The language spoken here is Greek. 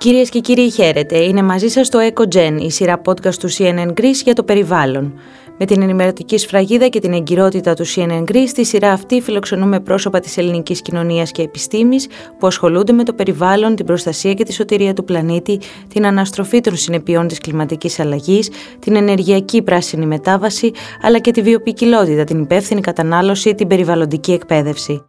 Κυρίες και κύριοι, χαίρετε. Είναι μαζί σας το EcoGen, η σειρά podcast του CNN Greece για το περιβάλλον. Με την ενημερωτική σφραγίδα και την εγκυρότητα του CNN Greece, στη σειρά αυτή φιλοξενούμε πρόσωπα της ελληνικής κοινωνίας και επιστήμης που ασχολούνται με το περιβάλλον, την προστασία και τη σωτηρία του πλανήτη, την αναστροφή των συνεπειών της κλιματικής αλλαγής, την ενεργειακή πράσινη μετάβαση, αλλά και τη βιοπικιλότητα, την υπεύθυνη κατανάλωση, την περιβαλλοντική εκπαίδευση.